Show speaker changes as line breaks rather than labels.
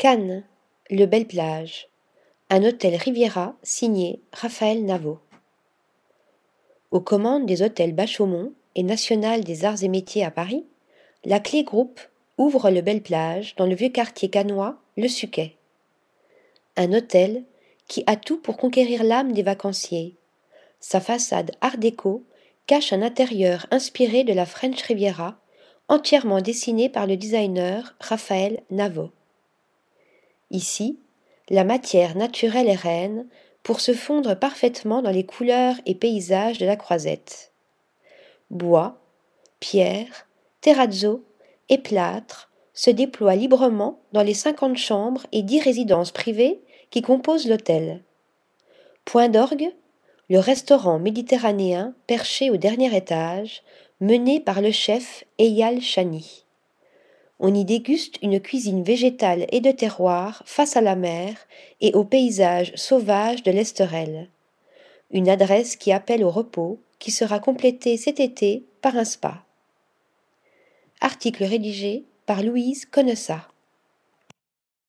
Cannes, Le Belle Plage. Un hôtel Riviera signé Raphaël Navo. Aux commandes des hôtels Bachaumont et National des Arts et Métiers à Paris, la Clé Groupe ouvre le Belle Plage dans le vieux quartier canois, le Suquet. Un hôtel qui a tout pour conquérir l'âme des vacanciers. Sa façade art déco cache un intérieur inspiré de la French Riviera, entièrement dessiné par le designer Raphaël Navo. Ici, la matière naturelle est reine pour se fondre parfaitement dans les couleurs et paysages de la croisette. Bois, pierre, terrazzo et plâtre se déploient librement dans les cinquante chambres et dix résidences privées qui composent l'hôtel. Point d'orgue, le restaurant méditerranéen perché au dernier étage, mené par le chef Eyal Chani on y déguste une cuisine végétale et de terroir face à la mer et aux paysages sauvages de l'Esterel. Une adresse qui appelle au repos, qui sera complétée cet été par un spa. Article rédigé par Louise Connessa.